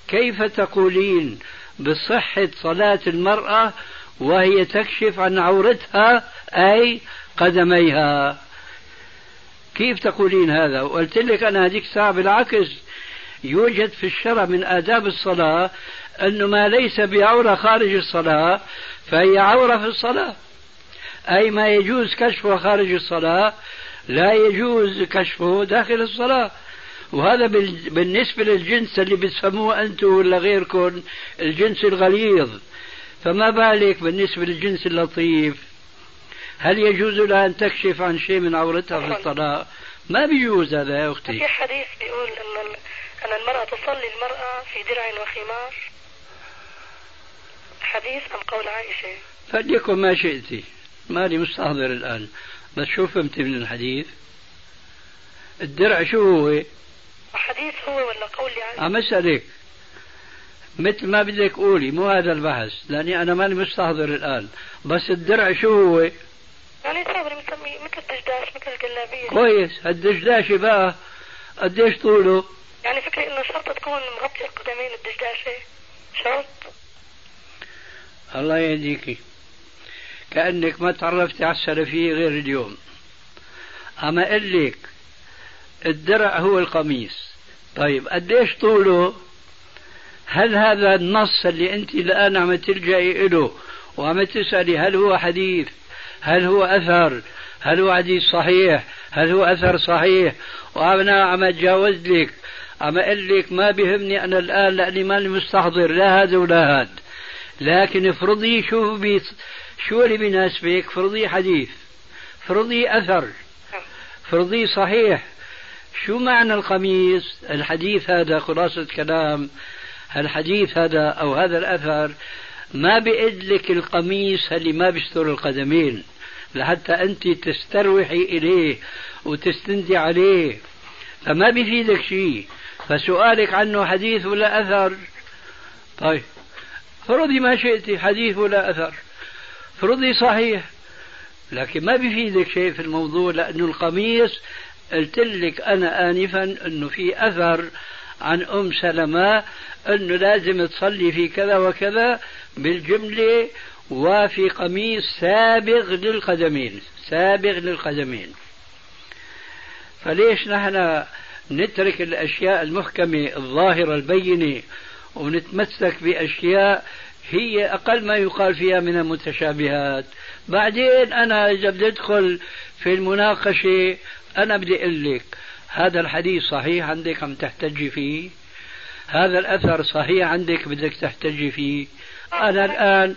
كيف تقولين بصحة صلاة المرأة وهي تكشف عن عورتها أي قدميها؟ كيف تقولين هذا؟ وقلت لك أنا هذيك الساعة بالعكس يوجد في الشرع من آداب الصلاة أنه ما ليس بعورة خارج الصلاة فهي عورة في الصلاة. أي ما يجوز كشفه خارج الصلاة لا يجوز كشفه داخل الصلاة. وهذا بالنسبة للجنس اللي بتسموه أنتم ولا غيركم الجنس الغليظ. فما بالك بالنسبة للجنس اللطيف؟ هل يجوز لها أن تكشف عن شيء من عورتها في الطلاق؟ ما بيجوز هذا يا أختي؟ في حديث بيقول أن أن المرأة تصلي المرأة في درع وخمار. حديث أم قول عائشة. فليكن ما شئت. مالي مستحضر الآن. بس شو فهمتي من الحديث؟ الدرع شو هو؟ حديث هو ولا قول عائشة عم أسألك. مثل ما بدك قولي مو هذا البحث لأني أنا ماني مستحضر الآن. بس الدرع شو هو؟ يعني صابر مسمي مثل الدشداش مثل الجلابيه كويس. الدشداش بقى قديش طوله؟ يعني فكري إنه شرط تكون مغطي القدمين الدشداشه شرط. الله يهديكي. كأنك ما تعرفتي على السلفية غير اليوم. أما أقول لك الدرع هو القميص. طيب قديش طوله؟ هل هذا النص اللي أنت الآن عم تلجئي له وعم تسألي هل هو حديث؟ هل هو أثر؟ هل هو حديث صحيح؟ هل هو أثر صحيح؟ وأنا عم أتجاوز لك عم أقول لك ما بهمني أنا الآن لأني ماني مستحضر لا هذا ولا هذا. لكن افرضي شو بي شو اللي بيناسبك فرضي حديث فرضي أثر فرضي صحيح. شو معنى القميص؟ الحديث هذا خلاصة كلام؟ الحديث هذا أو هذا الأثر؟ ما بيقد لك القميص اللي ما بيستر القدمين. لحتى أنت تستروحي إليه وتستندي عليه. فما بيفيدك شيء. فسؤالك عنه حديث ولا أثر. طيب فرضي ما شئتي حديث ولا أثر. فرضي صحيح. لكن ما بيفيدك شيء في الموضوع لأنه القميص قلت لك أنا آنفا أنه في أثر عن أم سلمة أنه لازم تصلي في كذا وكذا بالجملة وفي قميص سابغ للقدمين سابغ للقدمين. فليش نحن نترك الأشياء المحكمة الظاهرة البينة ونتمسك بأشياء هي أقل ما يقال فيها من المتشابهات؟ بعدين أنا إذا بدي أدخل في المناقشة أنا بدي أقول لك هذا الحديث صحيح عندك عم تحتجي فيه؟ هذا الأثر صحيح عندك بدك تحتجي فيه؟ أنا الآن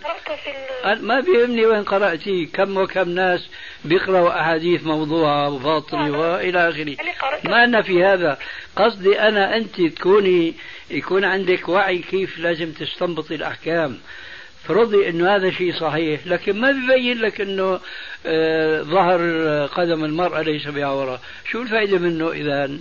ما بيهمني وين قرأتي كم وكم ناس بيقرأوا أحاديث موضوعة وباطلة وإلى آخره. ما أنا في هذا؟ قصدي أنا أنت تكوني يكون عندك وعي كيف لازم تستنبطي الأحكام. فرضي إنه هذا شيء صحيح لكن ما ببين لك إنه آه ظهر قدم المرأة ليس بعورة شو الفائدة منه اذا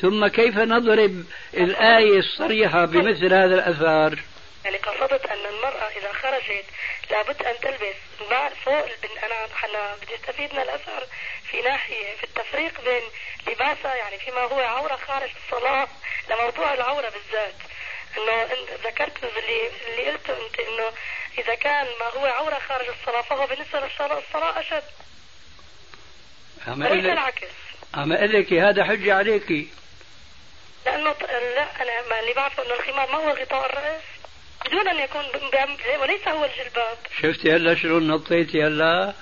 ثم كيف نضرب الآية الصريحة بمثل هذا الأثار؟ يعني قصدت أن المرأة إذا خرجت لابد أن تلبس. فوق أنا أنا بدي أستفيد من الأثر في ناحية في التفريق بين لباسها يعني فيما هو عورة خارج الصلاة لموضوع العورة بالذات. إنه ذكرت اللي اللي قلته أنت إنه إذا كان ما هو عورة خارج الصلاة فهو بالنسبة للصلاه الصلاة أشد. وليس العكس. عم أقول لك هذا حجة عليكي لأنه لا أنا ما اللي بعرفه إنه الخمار ما هو غطاء الرأس. بدون أن يكون وليس هو الجلباب. شفتي هلا شلون نطيتي هلا؟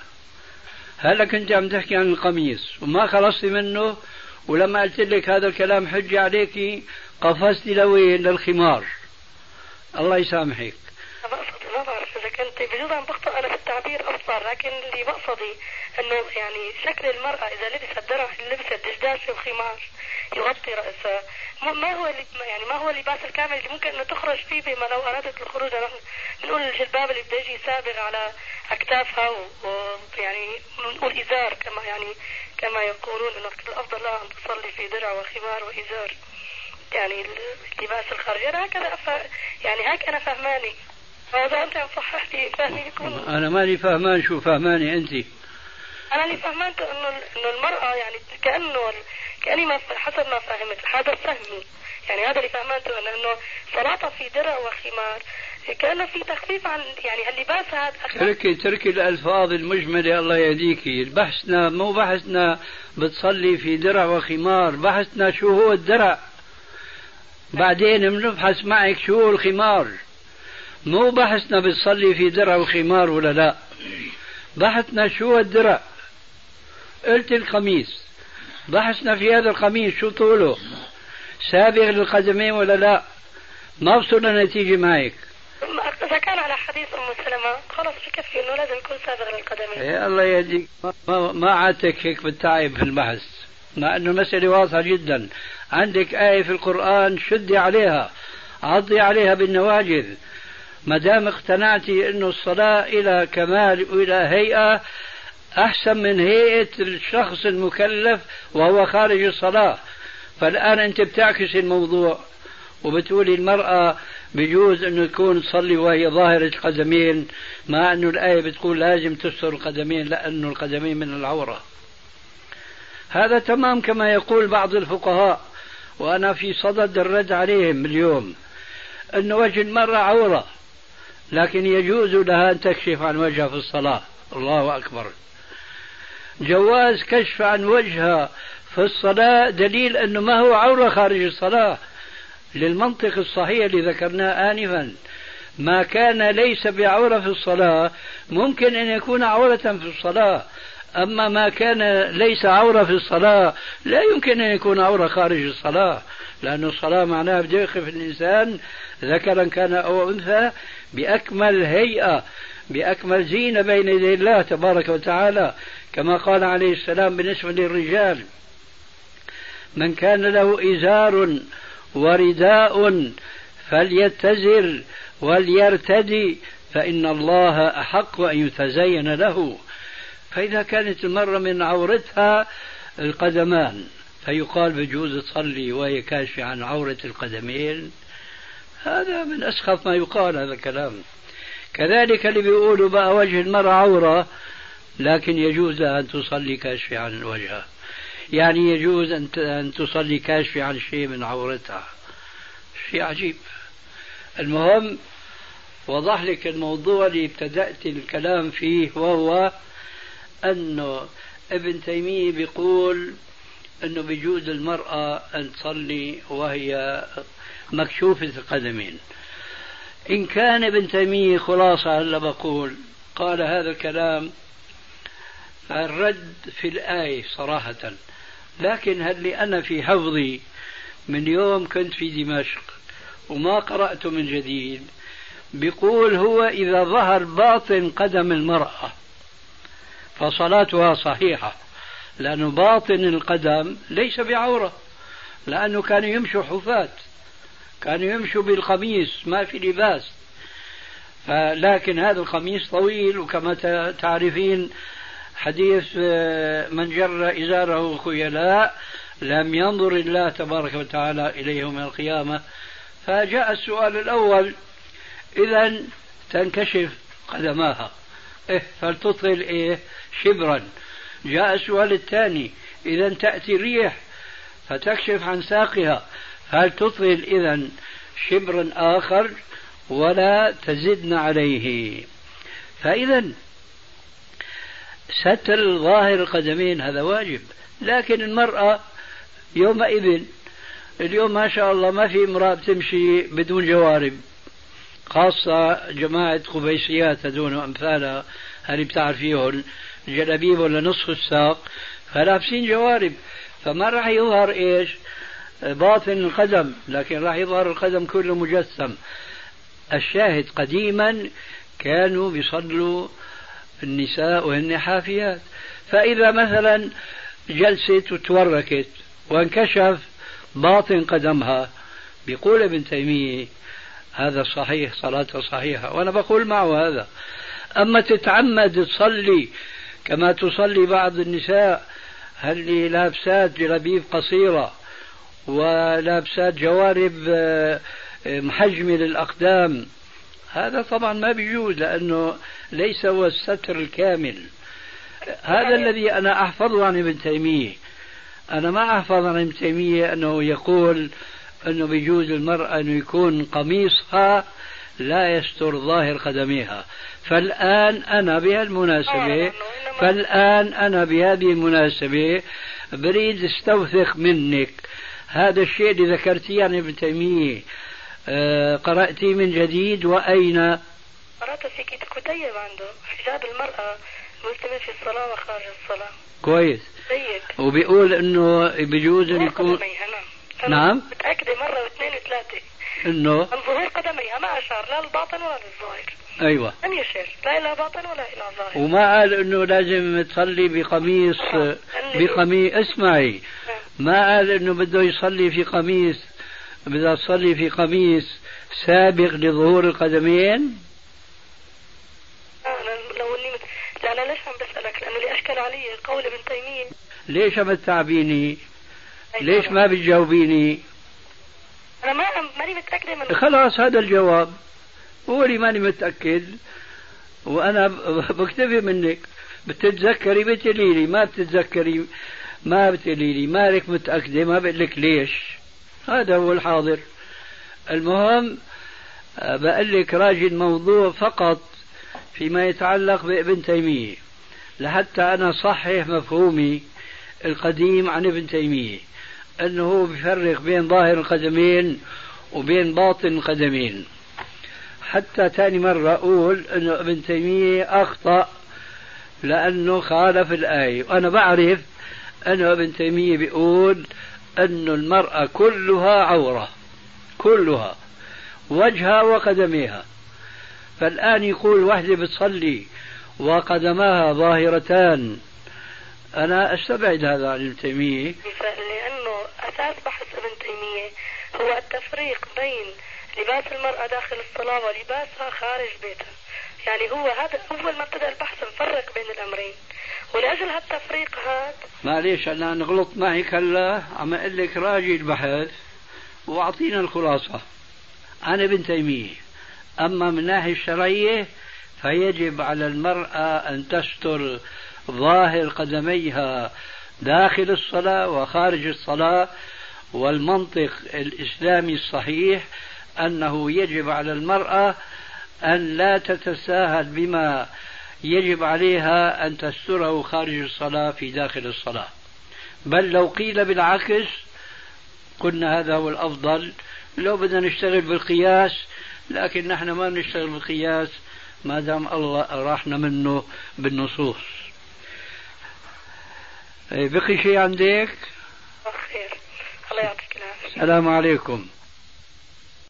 هلا كنت عم تحكي عن القميص وما خلصتي منه ولما قلت لك هذا الكلام حجة عليك قفزتي لوين؟ للخمار. الله يسامحك. إذا كنت بجوز عم بخطئ أنا في التعبير ابصر لكن اللي بقصدي إنه يعني شكل المرأة إذا لبست درع لبست دشداشه وخمار يغطي رأسها. ما هو يعني ما هو اللباس الكامل اللي ممكن إنه تخرج فيه بما لو أرادت الخروج. نحن بنقول الجلباب اللي بده يجي سابغ على أكتافها ويعني بنقول إزار كما يعني كما يقولون إنه الأفضل لها أن تصلي في درع وخمار وإزار. يعني اللباس الخارجي. هكذا. يعني هيك أنا فهماني. فاذا أنت عم صحح لي فهمي يكون. أنا ماني فهمان شو فهماني أنت. أنا اللي فهمانته انه إنه المرأة يعني كأنه كأني ما حسب ما فهمت. هذا فهمي. يعني هذا اللي فهمته انه إنه صلاتها في درع وخمار. كأنه في تخفيف عن يعني اللباس هذا تركي تركي الألفاظ المجملة الله يهديكي. بحثنا مو بحثنا بتصلي في درع وخمار. بحثنا شو هو الدرع. بعدين بنبحث معك شو هو الخمار. مو بحثنا بتصلي في درع وخمار ولا لا؟ بحثنا شو الدرع؟ قلت القميص. بحثنا في هذا القميص شو طوله؟ سابغ للقدمين ولا لا؟ ما وصلنا نتيجة معك. إذا كان على حديث أم سلمة خلاص بكفي إنه لازم يكون سابغ للقدمين. يا الله يهديك. ما, ما عادتك هيك بالتعب في البحث. مع أنه مسألة واضحة جدا. عندك آية في القرآن شدي عليها. عضي عليها بالنواجذ. ما دام اقتنعتي إنه الصلاة إلى كمال وإلى هيئة أحسن من هيئة الشخص المكلف وهو خارج الصلاة. فالآن أنت بتعكس الموضوع وبتقولي المرأة بجوز إنه يكون تصلي وهي ظاهرة القدمين مع إنه الآية بتقول لازم تستر القدمين لأنه القدمين من العورة. هذا تمام كما يقول بعض الفقهاء وأنا في صدد الرد عليهم اليوم أن وجه المرأة عورة. لكن يجوز لها أن تكشف عن وجهها في الصلاة. الله أكبر. جواز كشف عن وجهها في الصلاة دليل أنه ما هو عورة خارج الصلاة. للمنطق الصحيح اللي ذكرناه آنفا. ما كان ليس بعورة في الصلاة ممكن أن يكون عورة في الصلاة. أما ما كان ليس عورة في الصلاة لا يمكن أن يكون عورة خارج الصلاة. لأن الصلاة معناها بده يقف الإنسان ذكرا كان أو أنثى بأكمل هيئة بأكمل زينة بين يدي الله تبارك وتعالى كما قال عليه السلام بالنسبة للرجال من كان له إزار ورداء فليتزر وليرتدي فإن الله أحق أن يتزين له. فإذا كانت المرة من عورتها القدمان فيقال بجوز تصلي وهي كاشفة عن عورة القدمين. هذا من أسخف ما يقال هذا الكلام. كذلك اللي بيقولوا بقى وجه المرأة عورة لكن يجوز لها أن تصلي كاشفة عن وجهها. يعني يجوز أن تصلي كاشفة عن شيء من عورتها. شيء عجيب. المهم وضح لك الموضوع اللي ابتدأت الكلام فيه وهو أنه ابن تيمية بيقول أنه بيجوز المرأة أن تصلي وهي مكشوفة القدمين. إن كان ابن تيمية خلاصة هلا بقول قال هذا الكلام الرد في الآية صراحة. لكن هل أنا في حفظي من يوم كنت في دمشق وما قرأته من جديد بيقول هو إذا ظهر باطن قدم المرأة فصلاتها صحيحة لأن باطن القدم ليس بعورة لأنه كانوا يمشوا حفاة. كانوا يمشوا بالقميص ما في لباس. لكن هذا القميص طويل وكما تعرفين حديث آه، من جر إزاره خيلاء لم ينظر الله تبارك وتعالى إليه يوم القيامة. فجاء السؤال الأول إذا تنكشف قدماها. إيه فلتطل إيه شبرا. جاء السؤال الثاني إذا تأتي الريح فتكشف عن ساقها. هل تطل إذا شبرا آخر ولا تزدن عليه فإذا ستر ظاهر القدمين هذا واجب لكن المرأة يومئذ اليوم ما شاء الله ما في امرأة بتمشي بدون جوارب خاصة جماعة قبيسيات هذول وأمثالها هذه بتعرفيهم جلابيب ولا نصف الساق فلابسين جوارب فما راح يظهر إيش؟ باطن القدم لكن راح يظهر القدم كله مجسم. الشاهد قديما كانوا بيصلوا النساء وهن حافيات. فإذا مثلا جلست وتوركت وانكشف باطن قدمها بيقول ابن تيمية هذا صحيح صلاتها صحيحة. وأنا بقول معه هذا. أما تتعمد تصلي كما تصلي بعض النساء هل لابسات جلابيب قصيرة؟ ولابسات جوارب آه، محجمة للأقدام. هذا طبعا ما بيجوز لأنه ليس هو الستر الكامل. هذا الذي أنا أحفظه عن ابن تيمية. أنا ما أحفظ عن ابن تيمية أنه يقول أنه بيجوز المرأة أنه يكون قميصها لا يستر ظاهر قدميها. فالآن أنا بهالمناسبة فالآن أنا بهذه المناسبة بريد استوثق منك. هذا الشيء اللي ذكرتيه عن ابن تيمية. آه قرأتي من جديد وأين؟ قرأت في كتيب عنده حجاب المرأة المسلمة في الصلاة وخارج الصلاة. كويس. جيد. وبيقول إنه بيجوز ان يكون نعم. متأكدة مرة واثنين وثلاثة. انه من ظهور قدميها ما أشار لا للباطن ولا للظاهر أيوه. لم يشر لا إلى باطن ولا إلى ظاهر. وما قال إنه لازم تصلي بقميص آه. بقميص اسمعي. نعم. ما قال إنه بده يصلي في قميص بدها تصلي في قميص سابق لظهور القدمين؟ أنا لو إني مت... لا أنا ليش عم بسألك؟ لأنه اللي أشكل علي قول ابن تيمية. ليش عم تتعبيني ليش ما بتجاوبيني؟ أنا ما ماني متأكدة من خلاص هذا الجواب. قولي ماني متأكد. وأنا بكتفي منك. بتتذكري بتقولي لي ما بتتذكري ما بتقولي لي مالك متأكدة ما بقول لك ليش. هذا هو الحاضر. المهم بقول لك راجي الموضوع فقط فيما يتعلق بابن تيمية. لحتى أنا صحح مفهومي القديم عن ابن تيمية. أنه هو بيفرق بين ظاهر القدمين وبين باطن القدمين. حتى ثاني مرة أقول أنه ابن تيمية أخطأ لأنه خالف الآية. وأنا بعرف أنه ابن تيمية بيقول أن المرأة كلها عورة كلها وجهها وقدميها. فالآن يقول وحدة بتصلي وقدماها ظاهرتان. أنا أستبعد هذا عن ابن تيمية. لأنه أساس بحث ابن تيمية هو التفريق بين لباس المرأة داخل الصلاة ولباسها خارج بيتها. يعني هو هذا أول ما ابتدأ البحث نفرق بين الأمرين. ولأجل هالتفريق هذا معليش أنا نغلط معك هلا عم أقول لك راجي البحث وأعطينا الخلاصة. عن ابن تيمية. أما من الناحية الشرعية فيجب على المرأة أن تستر ظاهر قدميها داخل الصلاة وخارج الصلاة والمنطق الإسلامي الصحيح أنه يجب على المرأة أن لا تتساهل بما يجب عليها أن تستره خارج الصلاة في داخل الصلاة. بل لو قيل بالعكس قلنا هذا هو الأفضل لو بدنا نشتغل بالقياس لكن نحن ما نشتغل بالقياس ما دام الله راحنا منه بالنصوص. بقي شيء عندك؟ خير الله يعطيك العافية. السلام عليكم.